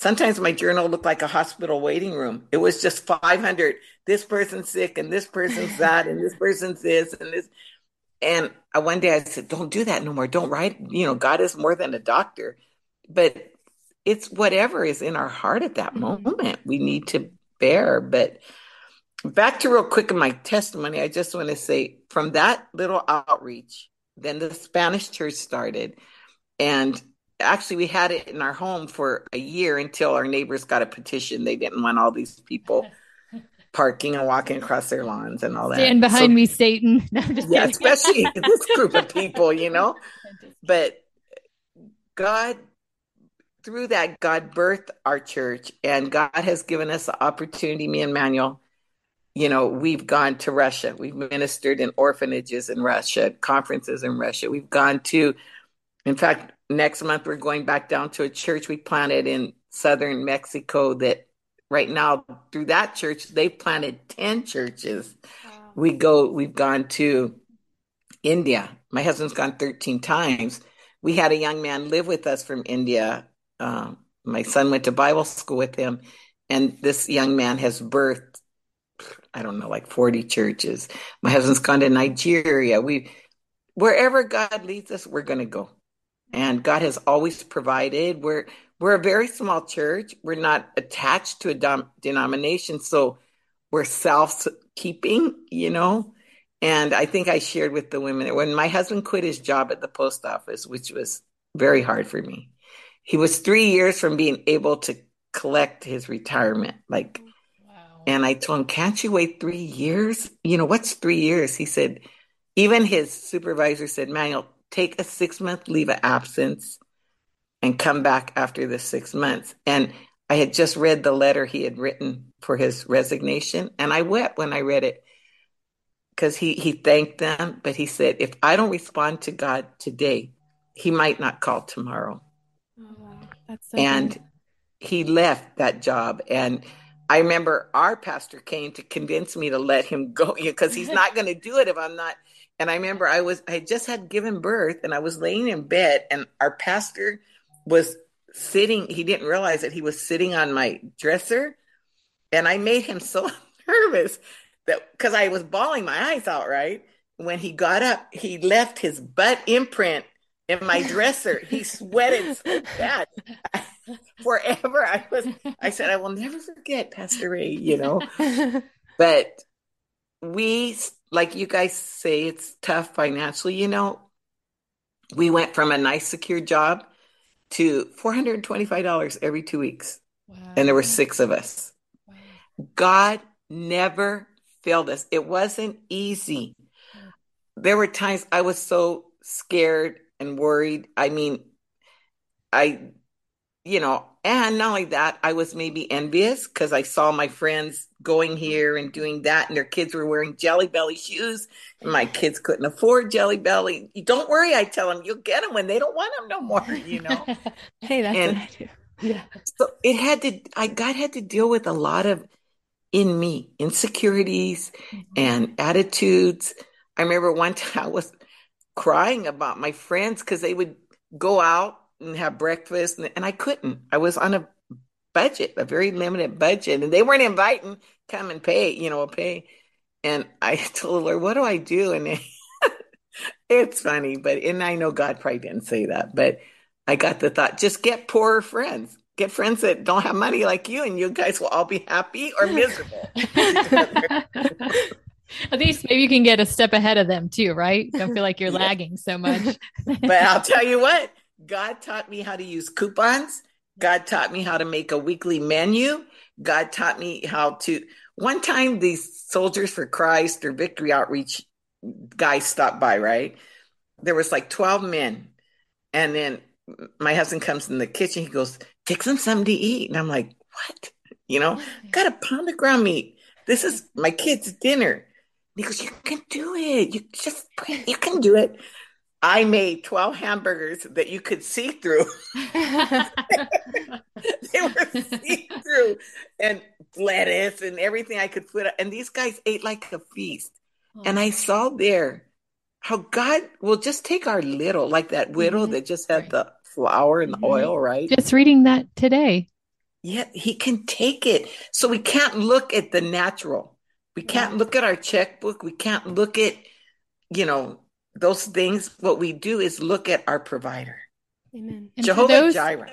sometimes my journal looked like a hospital waiting room. It was just 500. This person's sick and this person's that and this person's this and this. And I, one day I said, don't do that no more. Don't write. You know, God is more than a doctor. But it's whatever is in our heart at that Mhm. moment we need to bear. But back to real quick in my testimony, I just want to say from that little outreach, then the Spanish church started. And actually, we had it in our home for a year until our neighbors got a petition. They didn't want all these people parking and walking across their lawns and all that. Stand behind So- me, Satan. No, yeah, especially this group of people, you know. But God, through that, God birthed our church, and God has given us the opportunity. Me and Manuel, you know, we've gone to Russia. We've ministered in orphanages in Russia, conferences in Russia. We've gone to, in fact, next month we're going back down to a church we planted in southern Mexico. That right now, through that church, they've planted ten churches. We go we've gone to india. My husband's gone 13 times. We had a young man live with us from india. Um, my son went to bible school with him and this young man has birthed i don't know like 40 churches. My husband's gone to nigeria. We wherever god leads us we're going to go and god has always provided we're we're a very small church we're not attached to a dom- denomination so we're self keeping, you know. And I think I shared with the women that when my husband quit his job at the post office, which was very hard for me, he was three years from being able to collect his retirement. Like, oh, Wow. and I told him, Can't you wait three years? You know, what's three years? He said, Even his supervisor said, Manuel, take a six month leave of absence and come back after the six months. And I had just read the letter he had written for his resignation, and I wept when I read it because he, he thanked them, but he said, if I don't respond to God today, he might not call tomorrow. Oh, wow. That's so and good. he left that job. And I remember our pastor came to convince me to let him go because he's not going to do it if I'm not. And I remember I was, I just had given birth and I was laying in bed and our pastor was sitting, he didn't realize that he was sitting on my dresser. And I made him so nervous that because I was bawling my eyes out, right? When he got up, he left his butt imprint in my dresser. He sweated so bad. Forever. I was I said, I will never forget Pastor Ray, you know. but we like you guys say it's tough financially, you know. We went from a nice secure job to $425 every two weeks. Wow. And there were six of us. Wow. God never failed us. It wasn't easy. There were times I was so scared and worried. I mean, I, you know, and not only that, I was maybe envious because I saw my friends going here and doing that, and their kids were wearing Jelly Belly shoes, and my kids couldn't afford Jelly Belly. Don't worry, I tell them, you'll get them when they don't want them no more, you know. hey, that's and what I do. Yeah. So it had to, I God had to deal with a lot of in me insecurities mm-hmm. and attitudes. I remember one time I was crying about my friends because they would go out and have breakfast and, and, I couldn't. I was on a budget, a very limited budget, and they weren't inviting come and pay, you know, pay. And I told the Lord, what do I do? And it, it's funny, but and I know God probably didn't say that, but I got the thought, just get poorer friends. Get friends that don't have money like you, and you guys will all be happy or miserable. At least maybe you can get a step ahead of them too, right? Don't feel like you're yeah. lagging so much. but I'll tell you what, God taught me how to use coupons. God taught me how to make a weekly menu. God taught me how to. One time, these soldiers for Christ or Victory Outreach guys stopped by, right? There was like 12 men. And then my husband comes in the kitchen. He goes, Take them something to eat. And I'm like, What? You know, got a pound of ground meat. This is my kid's dinner. He goes, You can do it. You just, you can do it. I made 12 hamburgers that you could see through. they were see through and lettuce and everything I could put. And these guys ate like a feast. Oh. And I saw there how God will just take our little, like that widow mm-hmm. that just had right. the flour and the mm-hmm. oil, right? Just reading that today. Yeah, he can take it. So we can't look at the natural. We can't look at our checkbook. We can't look at, you know, those things. What we do is look at our provider. Amen. Jehovah those, Jireh.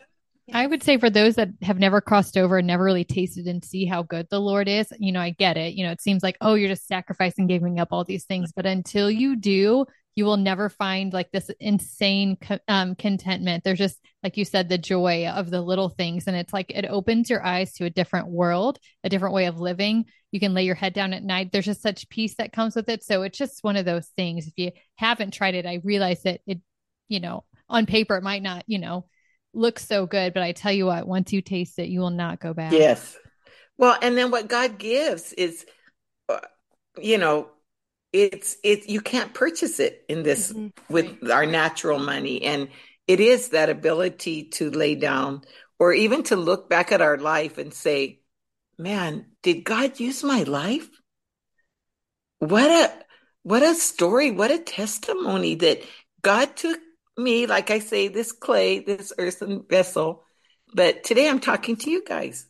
I would say for those that have never crossed over and never really tasted and see how good the Lord is, you know, I get it. You know, it seems like, oh, you're just sacrificing, giving up all these things. But until you do, you will never find like this insane um, contentment. There's just, like you said, the joy of the little things. And it's like it opens your eyes to a different world, a different way of living. You can lay your head down at night. There's just such peace that comes with it. So it's just one of those things. If you haven't tried it, I realize that it, you know, on paper, it might not, you know, look so good. But I tell you what, once you taste it, you will not go back. Yes. Well, and then what God gives is, uh, you know, it's it you can't purchase it in this mm-hmm. with our natural money. And it is that ability to lay down or even to look back at our life and say man did god use my life? What a what a story what a testimony that god took me like i say this clay this earthen vessel. But today i'm talking to you guys.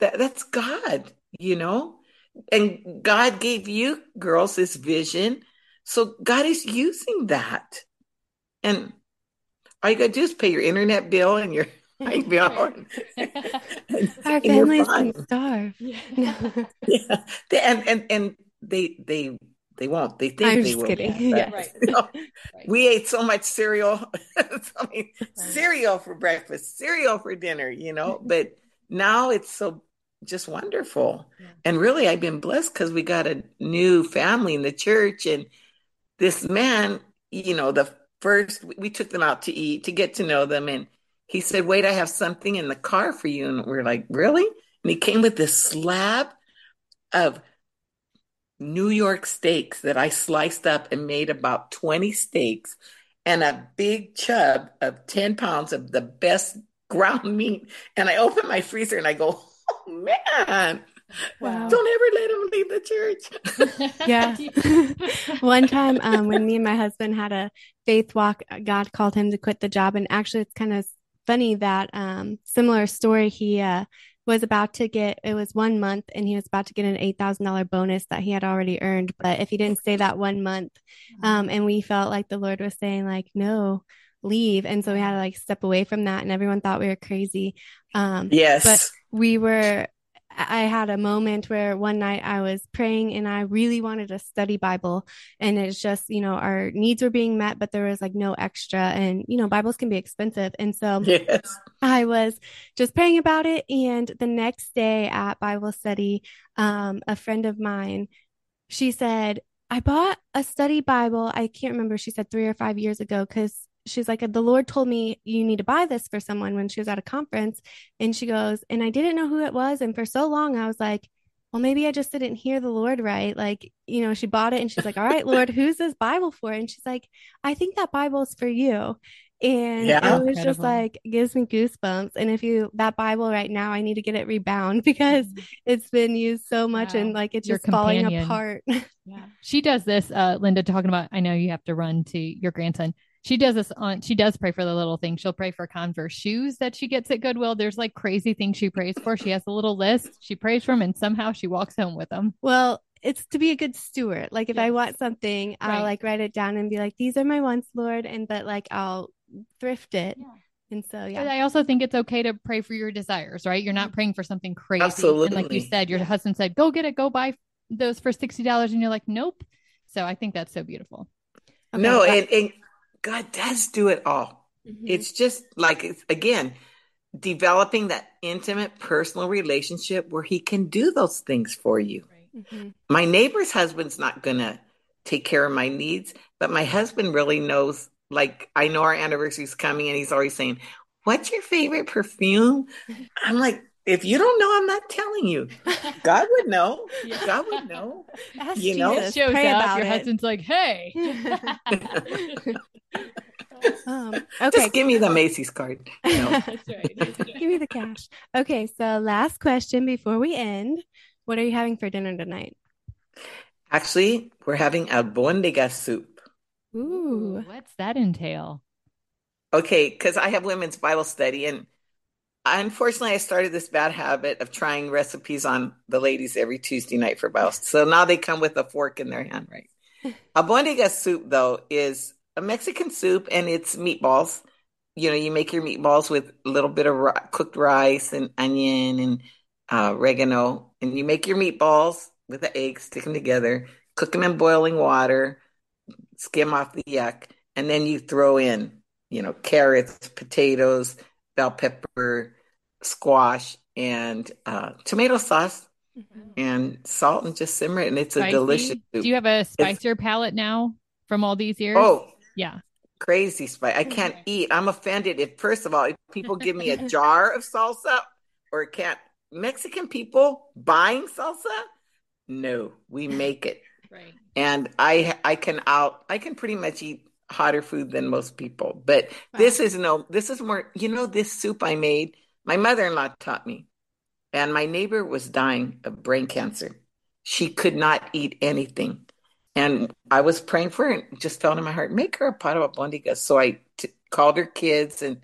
That that's god you know and God gave you girls this vision. So God is using that. And all you got to do is pay your internet bill and your light bill. Our families can starve. yeah. And, and, and they, they, they won't. They think I'm they just will. kidding. Yeah. Right. You know, right. We ate so much cereal. I mean, right. cereal for breakfast, cereal for dinner, you know, but now it's so just wonderful. Yeah. And really, I've been blessed because we got a new family in the church. And this man, you know, the first we took them out to eat to get to know them and he said wait i have something in the car for you and we're like really and he came with this slab of new york steaks that i sliced up and made about 20 steaks and a big chub of 10 pounds of the best ground meat and i open my freezer and i go man Wow. Don't ever let him leave the church. yeah. One time um, when me and my husband had a faith walk, God called him to quit the job. And actually, it's kind of funny that um, similar story. He uh, was about to get, it was one month, and he was about to get an $8,000 bonus that he had already earned. But if he didn't stay that one month, um, and we felt like the Lord was saying, like, no, leave. And so we had to like step away from that, and everyone thought we were crazy. Um, yes. We were I had a moment where one night I was praying and I really wanted to study Bible. And it's just, you know, our needs were being met, but there was like no extra. And, you know, Bibles can be expensive. And so yes. I was just praying about it. And the next day at Bible study, um, a friend of mine, she said, I bought a study Bible. I can't remember. She said three or five years ago because she's like, the Lord told me you need to buy this for someone when she was at a conference. And she goes, and I didn't know who it was. And for so long, I was like, well, maybe I just didn't hear the Lord right. Like, you know, she bought it and she's like, all right, Lord, who's this Bible for? And she's like, I think that Bible's for you. And yeah, it was incredible. just like gives me goosebumps. And if you that Bible right now, I need to get it rebound because mm-hmm. it's been used so much wow. and like it's your just companion. falling apart. yeah. She does this, uh, Linda, talking about I know you have to run to your grandson she does this on she does pray for the little things she'll pray for converse shoes that she gets at goodwill there's like crazy things she prays for she has a little list she prays for them and somehow she walks home with them well it's to be a good steward like if yes. i want something i'll right. like write it down and be like these are my wants lord and but like i'll thrift it yeah. And so, yeah. But I also think it's okay to pray for your desires, right? You're not praying for something crazy. Absolutely. And like you said, your husband said, go get it, go buy those for $60. And you're like, nope. So I think that's so beautiful. Okay. No, and, and God does do it all. Mm-hmm. It's just like, it's, again, developing that intimate personal relationship where he can do those things for you. Right. Mm-hmm. My neighbor's husband's not going to take care of my needs, but my husband really knows. Like, I know our anniversary's coming and he's always saying, What's your favorite perfume? I'm like, if you don't know, I'm not telling you. God would know. Yeah. God would know. Ask you know, Jesus. shows Pray up. Your it. husband's like, "Hey." um, okay. Just give me the Macy's card. You know? give me the cash. Okay, so last question before we end: What are you having for dinner tonight? Actually, we're having albondiga soup. Ooh, what's that entail? Okay, because I have women's Bible study and unfortunately, I started this bad habit of trying recipes on the ladies every Tuesday night for Bible. So now they come with a fork in their hand, right? Albondiga soup, though, is a Mexican soup and it's meatballs. You know, you make your meatballs with a little bit of cooked rice and onion and uh, oregano, and you make your meatballs with the eggs, stick them together, cook them in boiling water, skim off the yuck, and then you throw in, you know, carrots, potatoes, bell pepper, squash, and uh, tomato sauce mm-hmm. and salt and just simmer it. And it's Spicy? a delicious soup. Do you have a spicier it's, palate now from all these years? Oh, yeah. Crazy spice. I can't eat. I'm offended if, first of all, if people give me a jar of salsa or can't, Mexican people buying salsa? No, we make it. Right. And I I can out I can pretty much eat hotter food than most people. But wow. this is no, this is more, you know, this soup I made, my mother in law taught me. And my neighbor was dying of brain cancer. She could not eat anything. And I was praying for her and just felt in my heart, make her a pot of albondigas. So I t- called her kids and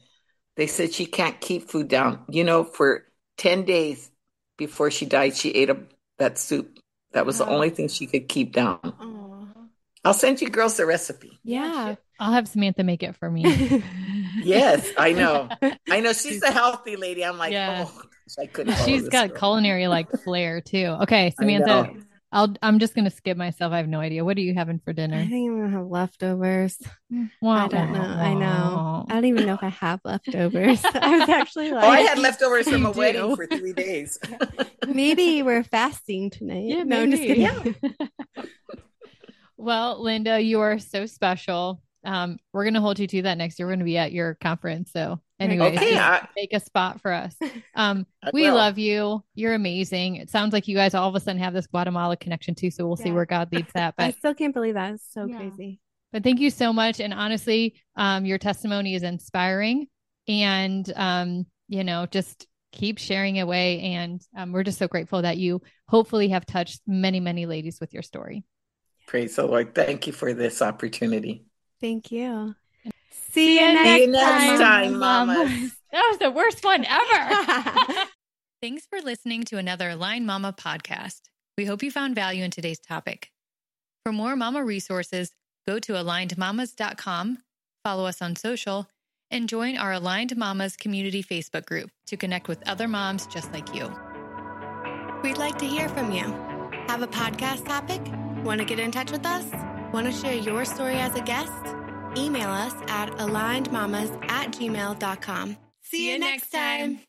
they said she can't keep food down. You know, for 10 days before she died, she ate a, that soup. That was wow. the only thing she could keep down. Oh. I'll send you girls the recipe. Yeah. Oh, I'll have Samantha make it for me. yes, I know. I know she's a healthy lady. I'm like, yeah. oh, I couldn't. She's got girl. culinary like flair too. Okay, Samantha. I'll I'm just gonna skip myself. I have no idea. What are you having for dinner? I think I'm gonna have leftovers. Wow. I don't know. I know. I don't even know if I have leftovers. I was actually like Oh, I had leftovers from a do. wedding for three days. maybe we're fasting tonight. Yeah, no, maybe. I'm just kidding. Yeah. Well, Linda, you are so special. um, we're going to hold you to that next year. We're going to be at your conference. So, anyways, Okay, I- make a spot for us. Um, we will. love you. You're amazing. It sounds like you guys all of a sudden have this Guatemala connection too. So we'll see where God leads that. But I still can't believe that. It's so Yeah. crazy. but thank you so much. And honestly, um, your testimony is inspiring, and um, you know, just keep sharing away. And um, we're just so grateful that you hopefully have touched many, many ladies with your story. Praise the Lord. Thank you for this opportunity. Thank you. See you See you next time, mamas. That was the worst one ever. Thanks for listening to another Align Mama podcast. We hope you found value in today's topic. For more mama resources, go to alignedmamas.com, follow us on social, and join our Aligned Mamas community Facebook group to connect with other moms just like you. We'd like to hear from you. Have a podcast topic? Want to get in touch with us? Want to share your story as a guest? Email us at alignedmamas at gmail.com. See you next time.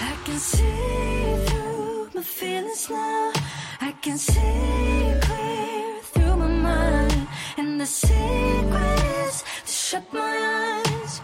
I can see through my feelings now. I can see clear through my mind. And the secret to shut my eyes